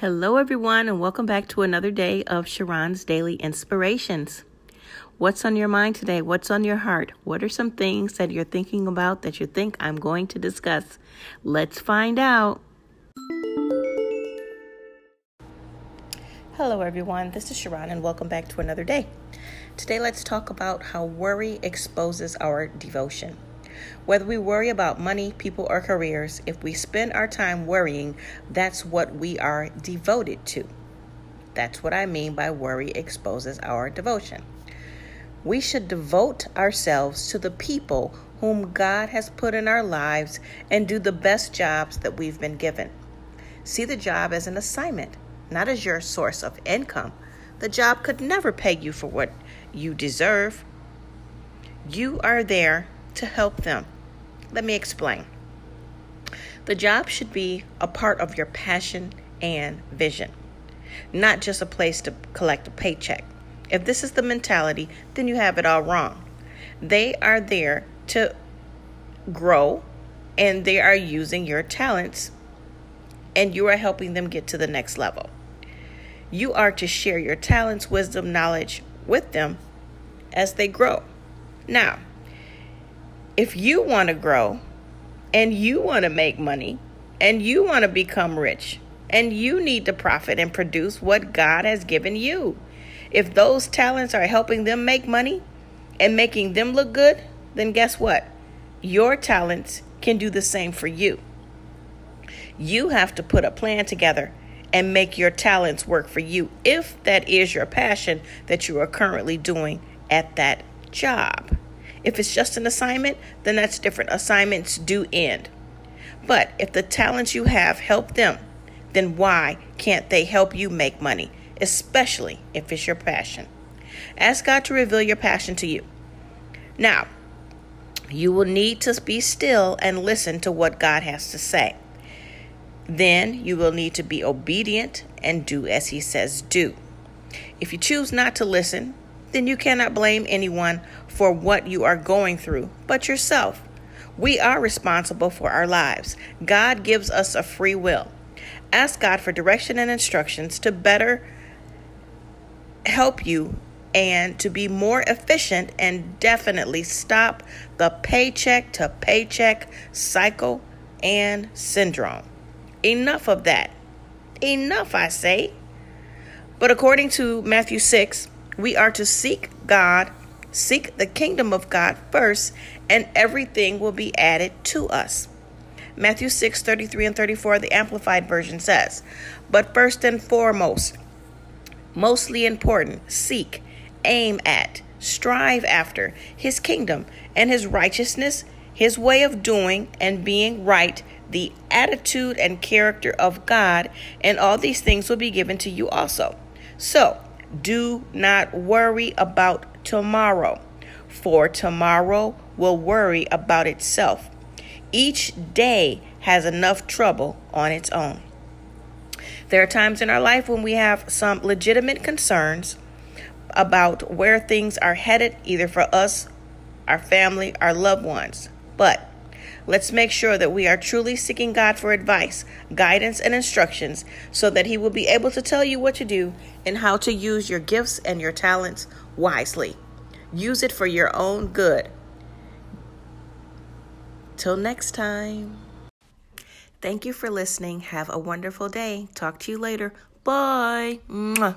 Hello, everyone, and welcome back to another day of Sharron's Daily Inspirations. What's on your mind today? What's on your heart? What are some things that you're thinking about that you think I'm going to discuss? Let's find out. Hello, everyone. This is Sharron, and welcome back to another day. Today, let's talk about how worry exposes our devotion. Whether we worry about money, people, or careers, if we spend our time worrying, that's what we are devoted to. That's what I mean by worry exposes our devotion. We should devote ourselves to the people whom God has put in our lives and do the best jobs that we've been given. See the job as an assignment, not as your source of income. The job could never pay you for what you deserve. You are there to help them. Let me explain. The job should be a part of your passion and vision, not just a place to collect a paycheck. If this is the mentality, then you have it all wrong. They are there to grow and they are using your talents and you are helping them get to the next level. You are to share your talents, wisdom, knowledge with them as they grow. Now, if you want to grow and you want to make money and you want to become rich and you need to profit and produce what God has given you, if those talents are helping them make money and making them look good, then guess what? Your talents can do the same for you. You have to put a plan together and make your talents work for you if that is your passion that you are currently doing at that job. If it's just an assignment, then that's different. Assignments do end. But if the talents you have help them, then why can't they help you make money, especially if it's your passion? Ask God to reveal your passion to you. Now, you will need to be still and listen to what God has to say. Then you will need to be obedient and do as He says do. If you choose not to listen, then you cannot blame anyone for what you are going through but yourself. We are responsible for our lives. God gives us a free will. Ask God for direction and instructions to better help you and to be more efficient and definitely stop the paycheck to paycheck cycle and syndrome. Enough of that. Enough, I say. But according to Matthew 6, we are to seek God, seek the kingdom of God first, and everything will be added to us. Matthew 6 33 and 34, the Amplified Version says, But first and foremost, mostly important, seek, aim at, strive after his kingdom and his righteousness, his way of doing and being right, the attitude and character of God, and all these things will be given to you also. So, do not worry about tomorrow, for tomorrow will worry about itself. Each day has enough trouble on its own. There are times in our life when we have some legitimate concerns about where things are headed, either for us, our family, our loved ones. But Let's make sure that we are truly seeking God for advice, guidance, and instructions so that He will be able to tell you what to do and how to use your gifts and your talents wisely. Use it for your own good. Till next time. Thank you for listening. Have a wonderful day. Talk to you later. Bye. Mwah.